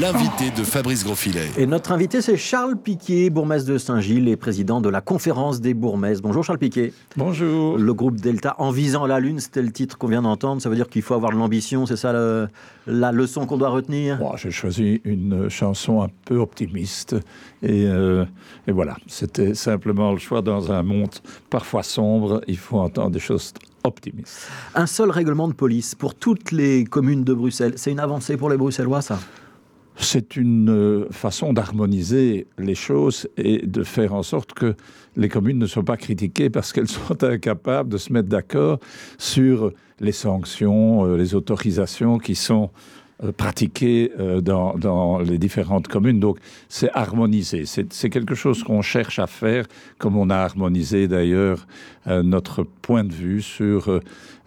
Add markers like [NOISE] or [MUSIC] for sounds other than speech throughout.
l'invité de Fabrice Grosfilet. Et notre invité, c'est Charles Piquet, bourgmestre de Saint-Gilles et président de la conférence des bourgmestres. Bonjour Charles Piquet. Bonjour. Le groupe Delta, en visant la Lune, c'était le titre qu'on vient d'entendre. Ça veut dire qu'il faut avoir de l'ambition, c'est ça la leçon qu'on doit retenir? J'ai choisi une chanson un peu optimiste. Et, euh, et voilà, c'était simplement le choix dans un monde parfois sombre. Il faut entendre des choses optimistes. Un seul règlement de police pour toutes les communes de Bruxelles. C'est une avancée pour les Bruxellois, ça? C'est une euh, façon d'harmoniser les choses et de faire en sorte que les communes ne soient pas critiquées parce qu'elles [LAUGHS] sont incapables de se mettre d'accord sur les sanctions, euh, les autorisations qui sont euh, pratiquées dans, les différentes communes. Donc c'est harmonisé. C'est quelque chose qu'on cherche à faire, comme on a harmonisé d'ailleurs notre point de vue sur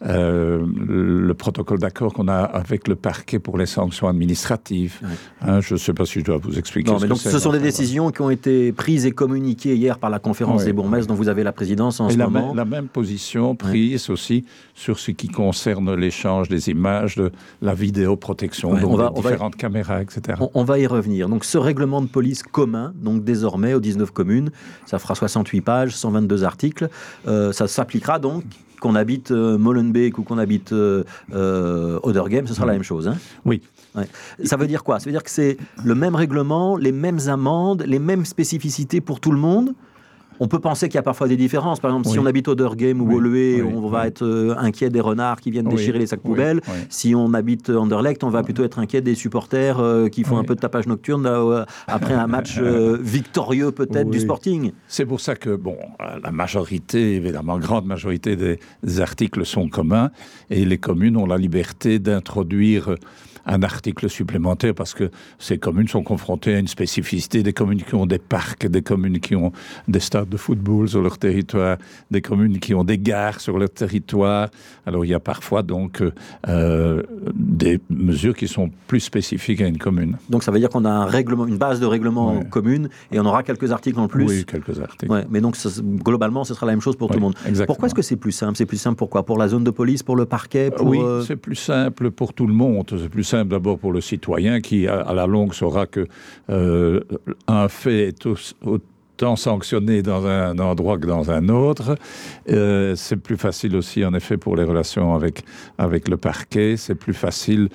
euh, le protocole d'accord qu'on a avec le parquet pour les sanctions administratives. Hein, je ne sais pas si je dois vous expliquer. Non, mais donc ce sont des décisions qui ont été prises et communiquées hier par la conférence des bourgmestres dont vous avez la présidence en ce la moment. la même position prise aussi sur ce qui concerne l'échange des images, de la vidéoprotection, donc on va, différentes caméras, etc. On, va y revenir. Donc ce règlement de police commun, donc désormais aux 19 communes, ça fera 68 pages, 122 articles. Euh, ça s'appliquera donc qu'on habite euh, Molenbeek ou qu'on habite euh, euh, Odergame, ce sera la même chose. Hein oui. Ça veut dire quoi? Ça veut dire que c'est le même règlement, les mêmes amendes, les mêmes spécificités pour tout le monde on peut penser qu'il y a parfois des différences. Par exemple, si on habite au ou au Leué, on va être euh, inquiet des renards qui viennent déchirer les sacs poubelles. Si on habite Anderlecht, on va plutôt être inquiet des supporters euh, qui font un peu de tapage nocturne euh, après un match [LAUGHS] victorieux peut-être du Sporting. C'est pour ça que bon, la majorité, évidemment, grande majorité des articles sont communs et les communes ont la liberté d'introduire un article supplémentaire parce que ces communes sont confrontées à une spécificité des communes qui ont des parcs, des communes qui ont des stades de football sur leur territoire, des communes qui ont des gares sur leur territoire. Alors il y a parfois donc euh, des mesures qui sont plus spécifiques à une commune. Donc ça veut dire qu'on a un règlement, une base de règlement commune et on aura quelques articles en plus. Oui, quelques articles. Ouais, mais donc globalement, ce sera la même chose pour tout le monde. Exactement. Pourquoi est-ce que c'est plus simple? C'est plus simple pourquoi Pour la zone de police, pour le parquet Oui, euh, c'est plus simple pour tout le monde. C'est plus simple d'abord pour le citoyen qui, à, la longue, saura que euh, un fait est autant sanctionné dans un endroit que dans un autre. Euh, c'est plus facile aussi, en effet, pour les relations avec, avec le parquet. C'est plus facile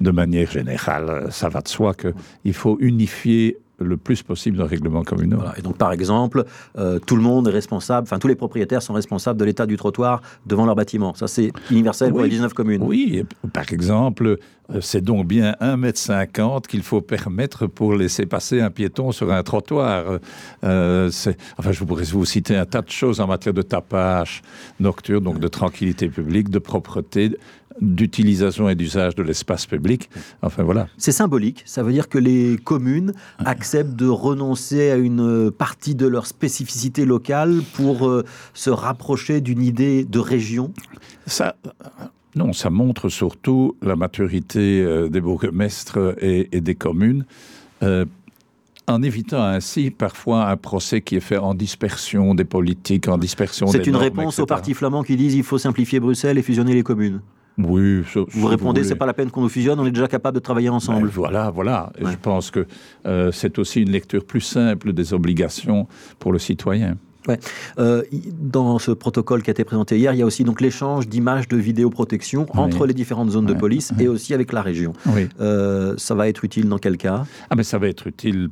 de manière générale. Ça va de soi qu'il faut unifier le plus possible d'un règlement communal. Et donc, par exemple, euh, tout le monde est responsable, enfin, tous les propriétaires sont responsables de l'état du trottoir devant leur bâtiment. Ça, c'est universel pour les 19 communes. Oui, par exemple, c'est donc bien 1,50 m qu'il faut permettre pour laisser passer un piéton sur un trottoir. Euh, enfin, je pourrais vous citer un tas de choses en matière de tapage nocturne, donc de tranquillité publique, de propreté, d'utilisation et d'usage de l'espace public. Enfin voilà. C'est symbolique. Ça veut dire que les communes acceptent de renoncer à une partie de leur spécificité locale pour euh, se rapprocher d'une idée de région. Ça. Non, ça montre surtout la maturité euh, des bourgmestres et, des communes. Euh, en évitant ainsi parfois un procès qui est fait en dispersion des politiques, en dispersion des C'est une réponse aux partis flamands qui disent il faut simplifier Bruxelles et fusionner les communes. Oui, vous répondez, c'est pas la peine qu'on nous fusionne, on est déjà capable de travailler ensemble. Ben, voilà, voilà. Je pense que euh, c'est aussi une lecture plus simple des obligations pour le citoyen. Ouais. Euh, dans ce protocole qui a été présenté hier, il y a aussi donc l'échange d'images de vidéoprotection entre les différentes zones de police et aussi avec la région. Oui. Euh, ça va être utile dans quel cas? Ah mais ça va être utile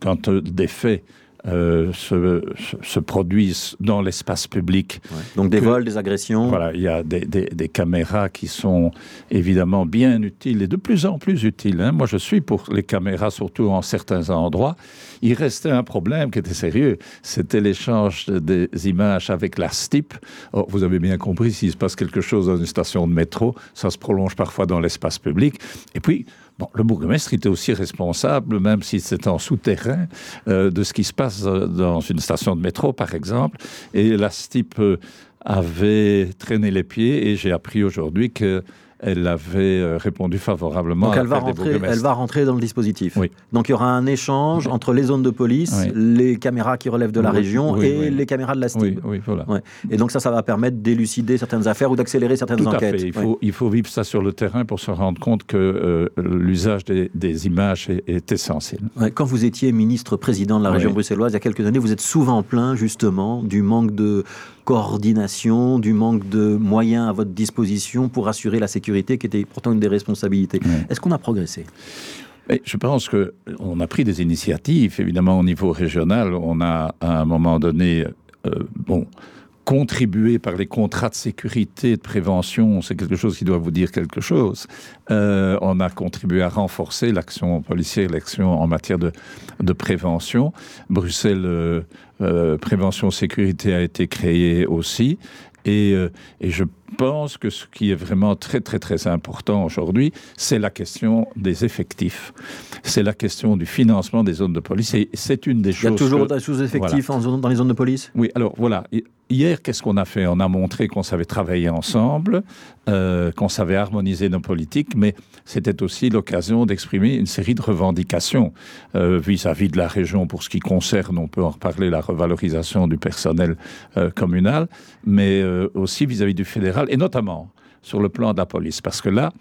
quand des faits euh, se, produisent dans l'espace public. Donc des vols, des agressions. Voilà, il y a des, des, caméras qui sont évidemment bien utiles et de plus en plus utiles. Hein. Moi, je suis pour les caméras, surtout en certains endroits. Il restait un problème qui était sérieux, c'était l'échange des images avec la STIP. Oh, vous avez bien compris, s'il se passe quelque chose dans une station de métro, ça se prolonge parfois dans l'espace public. Et puis, Bon, le bourgmestre était aussi responsable, même si c'était en souterrain, euh, de ce qui se passe euh, dans une station de métro, par exemple. Et la STIP euh, avait traîné les pieds et j'ai appris aujourd'hui qu'elle elle avait euh, répondu favorablement. Donc elle va, rentrer, elle va rentrer dans le dispositif. Oui. Donc il y aura un échange entre les zones de police, les caméras qui relèvent de la région et les caméras de la STIB. Oui, voilà. Et donc ça, ça va permettre d'élucider certaines affaires ou d'accélérer certaines Tout enquêtes. À fait. Il, faut, il faut vivre ça sur le terrain pour se rendre compte que euh, l'usage des, images est, essentiel. Quand vous étiez ministre-président de la région bruxelloise il y a quelques années, vous êtes souvent plein justement du manque de coordination, du manque de moyens à votre disposition pour assurer la sécurité, qui était pourtant une des responsabilités. Est-ce qu'on a progressé? Je pense qu'on a pris des initiatives, évidemment au niveau régional. On a à un moment donné, euh, bon, contribué par les contrats de sécurité, de prévention, c'est quelque chose qui doit vous dire quelque chose. Euh, on a contribué à renforcer l'action policière, l'action en matière de, de prévention. Bruxelles euh, euh, Prévention Sécurité a été créée aussi. Et, et, je pense que ce qui est vraiment très très très important aujourd'hui, c'est la question des effectifs. C'est la question du financement des zones de police. Et c'est une des choses. Il y a toujours des sous-effectifs dans les zones de police? Oui, alors voilà. Hier, qu'est-ce qu'on a fait? On a montré qu'on savait travailler ensemble, euh, qu'on savait harmoniser nos politiques, mais c'était aussi l'occasion d'exprimer une série de revendications euh, vis-à-vis de la région pour ce qui concerne, on peut en reparler, la revalorisation du personnel euh, communal, mais aussi vis-à-vis -vis du fédéral, et notamment sur le plan de la police, parce que là,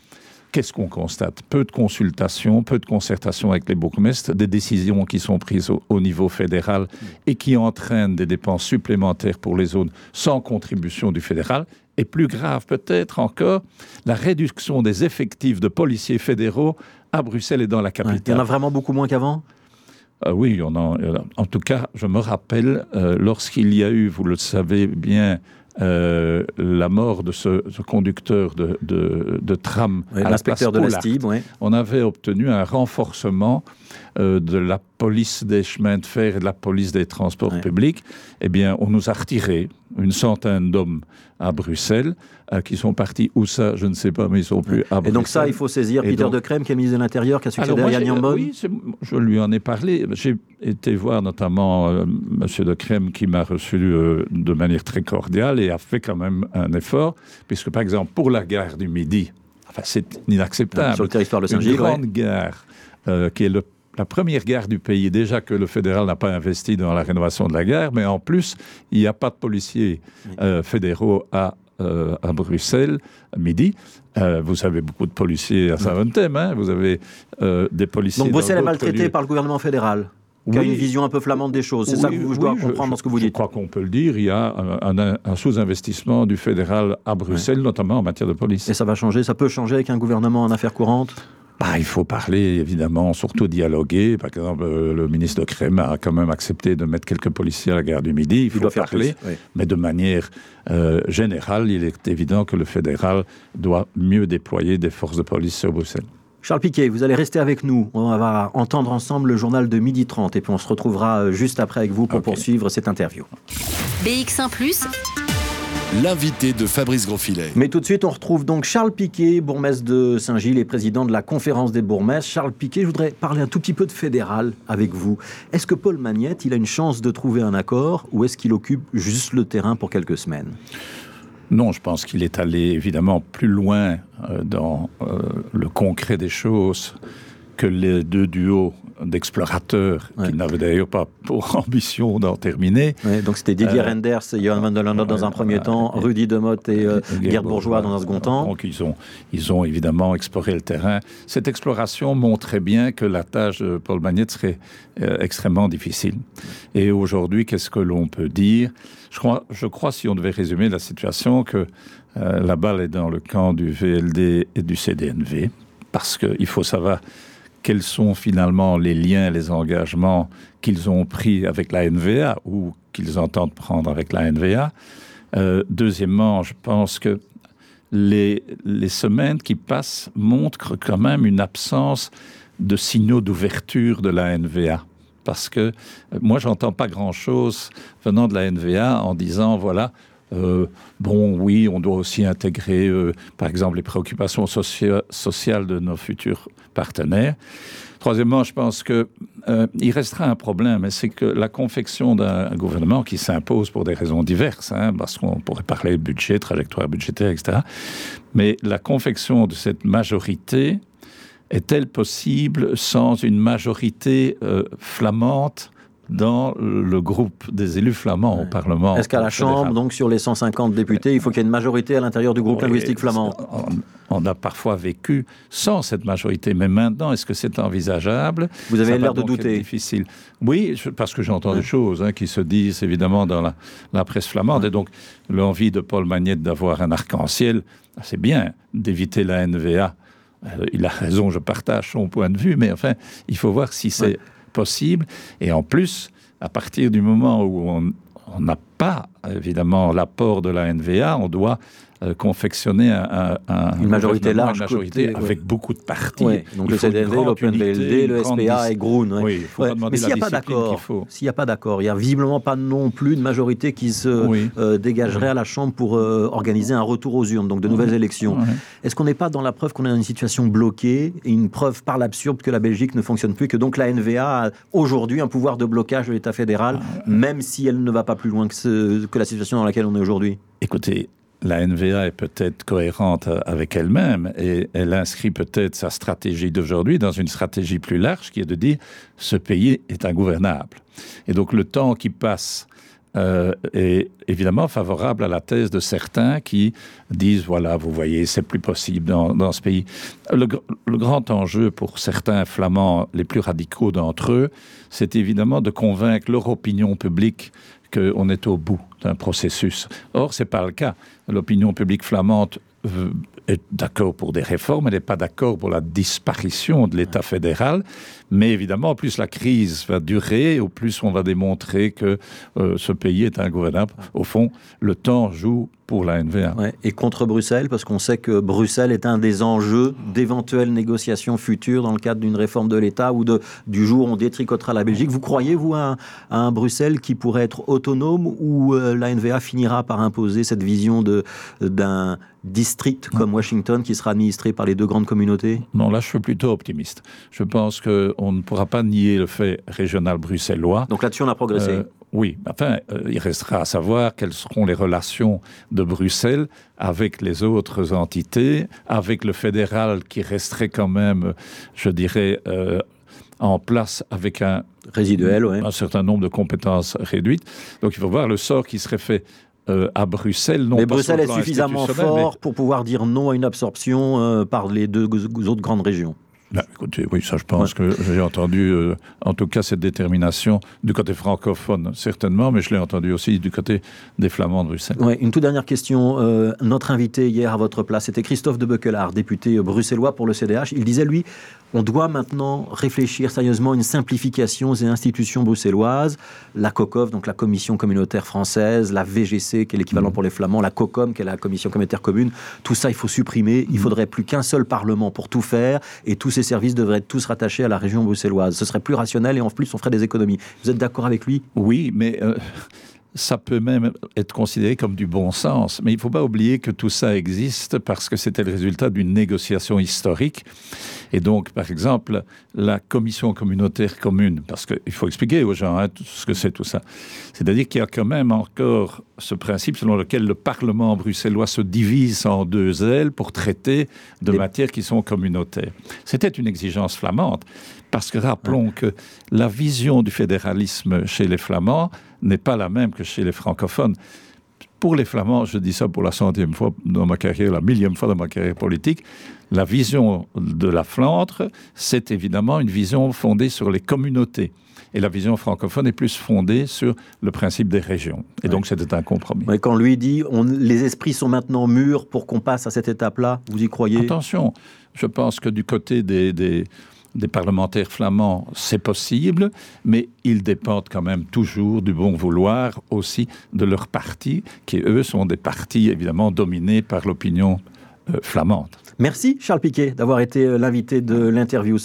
qu'est-ce qu'on constate? Peu de consultations, peu de concertation avec les bourgmestres, des décisions qui sont prises au, niveau fédéral et qui entraînent des dépenses supplémentaires pour les zones sans contribution du fédéral. Et plus grave peut-être encore, la réduction des effectifs de policiers fédéraux à Bruxelles et dans la capitale. il y en a vraiment beaucoup moins qu'avant? Euh, oui, en, en tout cas, je me rappelle, euh, lorsqu'il y a eu, vous le savez bien, euh, la mort de ce, conducteur de, de, tram à l'inspecteur de la STIB, on avait obtenu un renforcement euh, de la police des chemins de fer et de la police des transports publics, eh bien, on nous a retiré une centaine d'hommes à Bruxelles, euh, qui sont partis où ça, je ne sais pas, mais ils sont plus à Bruxelles. Et donc ça, il faut saisir Peter de Crème, qui est ministre de l'Intérieur, qui a succédé à Yann Oui, je lui en ai parlé. J'ai été voir notamment euh, M. de Crème, qui m'a reçu de manière très cordiale et a fait quand même un effort, puisque par exemple, pour la gare du Midi, enfin, c'est inacceptable. Sur le territoire de Saint-Gilles. Une grande gare qui est le la première gare du pays. Déjà que le fédéral n'a pas investi dans la rénovation de la gare, mais en plus, il n'y a pas de policiers euh, fédéraux à, euh, à Bruxelles, à midi. Euh, vous avez beaucoup de policiers à Saint-Ventem, hein. vous avez des policiers. Donc Bruxelles est maltraité par le gouvernement fédéral qui a une vision un peu flamande des choses. C'est ça que je dois comprendre dans ce que vous dites. Je crois qu'on peut le dire. Il y a un, sous-investissement du fédéral à Bruxelles, notamment en matière de police. Et ça va changer Ça peut changer avec un gouvernement en affaires courantes? Bah, il faut parler, évidemment, surtout dialoguer. Par exemple, euh, le ministre de Crème a quand même accepté de mettre quelques policiers à la gare du Midi. Il faut parler, mais de manière euh, générale, il est évident que le fédéral doit mieux déployer des forces de police sur Bruxelles. Charles Piquet, vous allez rester avec nous. On va entendre ensemble le journal de midi 30 et puis on se retrouvera euh, juste après avec vous pour poursuivre cette interview. BX1 ⁇ l'invité de Fabrice Grosfilet. Mais tout de suite, on retrouve donc Charles Piquet, bourgmestre de Saint-Gilles et président de la conférence des bourgmestres. Charles Piquet, je voudrais parler un tout petit peu de fédéral avec vous. Est-ce que Paul Magnette, il a une chance de trouver un accord ou est-ce qu'il occupe juste le terrain pour quelques semaines? Non, je pense qu'il est allé évidemment plus loin euh, dans euh, le concret des choses que les deux duos d'explorateurs, qui n'avaient d'ailleurs pas pour [LAUGHS] ambition d'en terminer. donc c'était Didier euh, Renders et Johan van der Lande dans un premier temps, Rudy Demotte et euh, Gerd Bourgeois dans un second temps. Donc ils ont, ils ont évidemment exploré le terrain. Cette exploration montrait bien que la tâche de Paul Magnette serait euh, extrêmement difficile. Et aujourd'hui, qu'est-ce que l'on peut dire? Je crois, je crois, si on devait résumer la situation, que la balle est dans le camp du VLD et du CDNV, parce qu'il faut savoir quels sont finalement les liens, les engagements qu'ils ont pris avec la NVA ou qu'ils entendent prendre avec la NVA. Euh, deuxièmement, je pense que les, les semaines qui passent montrent quand même une absence de signaux d'ouverture de la NVA. Parce que euh, moi, j'entends pas grand-chose venant de la NVA en disant, voilà, euh, bon, oui, on doit aussi intégrer, euh, par exemple, les préoccupations sociales de nos futurs partenaires. Troisièmement, je pense qu'il euh, restera un problème, c'est que la confection d'un gouvernement qui s'impose pour des raisons diverses, hein, parce qu'on pourrait parler de budget, trajectoire budgétaire, etc. Mais la confection de cette majorité est-elle possible sans une majorité flamande dans le groupe des élus flamands au Parlement. Est-ce qu'à la Chambre, donc sur les 150 députés, il faut qu'il y ait une majorité à l'intérieur du groupe linguistique flamand on, a parfois vécu sans cette majorité, mais maintenant, est-ce que c'est envisageable? Vous avez l'air de douter. difficile. Oui, parce que j'entends des choses hein, qui se disent évidemment dans la, presse flamande, et donc l'envie de Paul Magnette d'avoir un arc-en-ciel, c'est bien d'éviter la NVA. Euh, il a raison, je partage son point de vue, mais enfin, il faut voir si c'est possible. Et en plus, à partir du moment où on n'a pas, évidemment, l'apport de la NVA, on doit euh, confectionner un, une majorité large, majorité avec beaucoup de partis. donc le CDV, l'OpenVLD, le SPA et Groen. Mais s'il n'y a pas d'accord, s'il n'y a pas d'accord, il n'y a visiblement pas non plus de majorité qui se euh, dégagerait à la Chambre pour euh, organiser un retour aux urnes, donc de nouvelles élections. Est-ce qu'on n'est pas dans la preuve qu'on est dans une situation bloquée et une preuve par l'absurde que la Belgique ne fonctionne plus, que donc la NVA a aujourd'hui un pouvoir de blocage de l'État fédéral, ah, même si elle ne va pas plus loin que, que la situation dans laquelle on est aujourd'hui? Écoutez, la NVA est peut-être cohérente avec elle-même et elle inscrit peut-être sa stratégie d'aujourd'hui dans une stratégie plus large qui est de dire ce pays est ingouvernable. Et donc le temps qui passe euh, est évidemment favorable à la thèse de certains qui disent voilà, vous voyez, c'est plus possible dans, ce pays. Le, le, grand enjeu pour certains flamands, les plus radicaux d'entre eux, c'est évidemment de convaincre leur opinion publique qu'on est au bout d'un processus. Or, ce n'est pas le cas. L'opinion publique flamande euh, est d'accord pour des réformes, elle n'est pas d'accord pour la disparition de l'État fédéral, mais évidemment, plus la crise va durer, au plus on va démontrer que euh, ce pays est ingouvernable. Au fond, le temps joue pour la NVA. et contre Bruxelles, parce qu'on sait que Bruxelles est un des enjeux d'éventuelles négociations futures dans le cadre d'une réforme de l'État ou de, du jour où on détricotera la Belgique. Vous croyez, vous, à un, Bruxelles qui pourrait être autonome ou euh, la NVA finira par imposer cette vision d'un district comme Washington qui sera administré par les deux grandes communautés? Non, là je suis plutôt optimiste. Je pense qu'on ne pourra pas nier le fait régional bruxellois. Donc là-dessus on a progressé euh, oui, enfin, euh, il restera à savoir quelles seront les relations de Bruxelles avec les autres entités, avec le fédéral qui resterait quand même, je dirais, euh, en place avec un résiduel, un certain nombre de compétences réduites. Donc il faut voir le sort qui serait fait euh, à Bruxelles. Non mais Bruxelles est suffisamment fort pour pouvoir dire non à une absorption par les deux autres grandes régions. Bah, écoutez, oui, ça je pense que j'ai entendu, euh, en tout cas, cette détermination du côté francophone, certainement, mais je l'ai entendu aussi du côté des Flamands de Bruxelles. Ouais, une toute dernière question. Euh, notre invité hier à votre place, c'était Christophe de Bequelard, député bruxellois pour le CDH. Il disait, lui, on doit maintenant réfléchir sérieusement à une simplification des institutions bruxelloises. La COCOF, donc la Commission communautaire française, la VGC, qui est l'équivalent mmh. pour les Flamands, la COCOM, qui est la Commission communautaire commune. Tout ça, il faut supprimer. Il mmh. faudrait plus qu'un seul Parlement pour tout faire et tous ces services devraient être tous rattachés à la région bruxelloise. Ce serait plus rationnel et en plus, on ferait des économies. Vous êtes d'accord avec lui? Oui, mais euh, ça peut même être considéré comme du bon sens. Mais il ne faut pas oublier que tout ça existe parce que c'était le résultat d'une négociation historique. Et donc, par exemple, la commission communautaire commune, parce qu'il faut expliquer aux gens hein, ce que c'est tout ça. C'est-à-dire qu'il y a quand même encore ce principe selon lequel le Parlement bruxellois se divise en deux ailes pour traiter de matières qui sont communautaires. C'était une exigence flamande. Parce que rappelons que la vision du fédéralisme chez les Flamands n'est pas la même que chez les francophones. Pour les Flamands, je dis ça pour la centième fois dans ma carrière, la millième fois dans ma carrière politique, la vision de la Flandre, c'est évidemment une vision fondée sur les communautés. Et la vision francophone est plus fondée sur le principe des régions. Et donc c'était un compromis. quand lui dit on, les esprits sont maintenant mûrs pour qu'on passe à cette étape-là, vous y croyez? Attention, je pense que du côté des, des des parlementaires flamands, c'est possible, mais ils dépendent quand même toujours du bon vouloir aussi de leurs partis, qui eux sont des partis évidemment dominés par l'opinion euh, flamande. Merci Charles Piquet d'avoir été euh, l'invité de l'interview.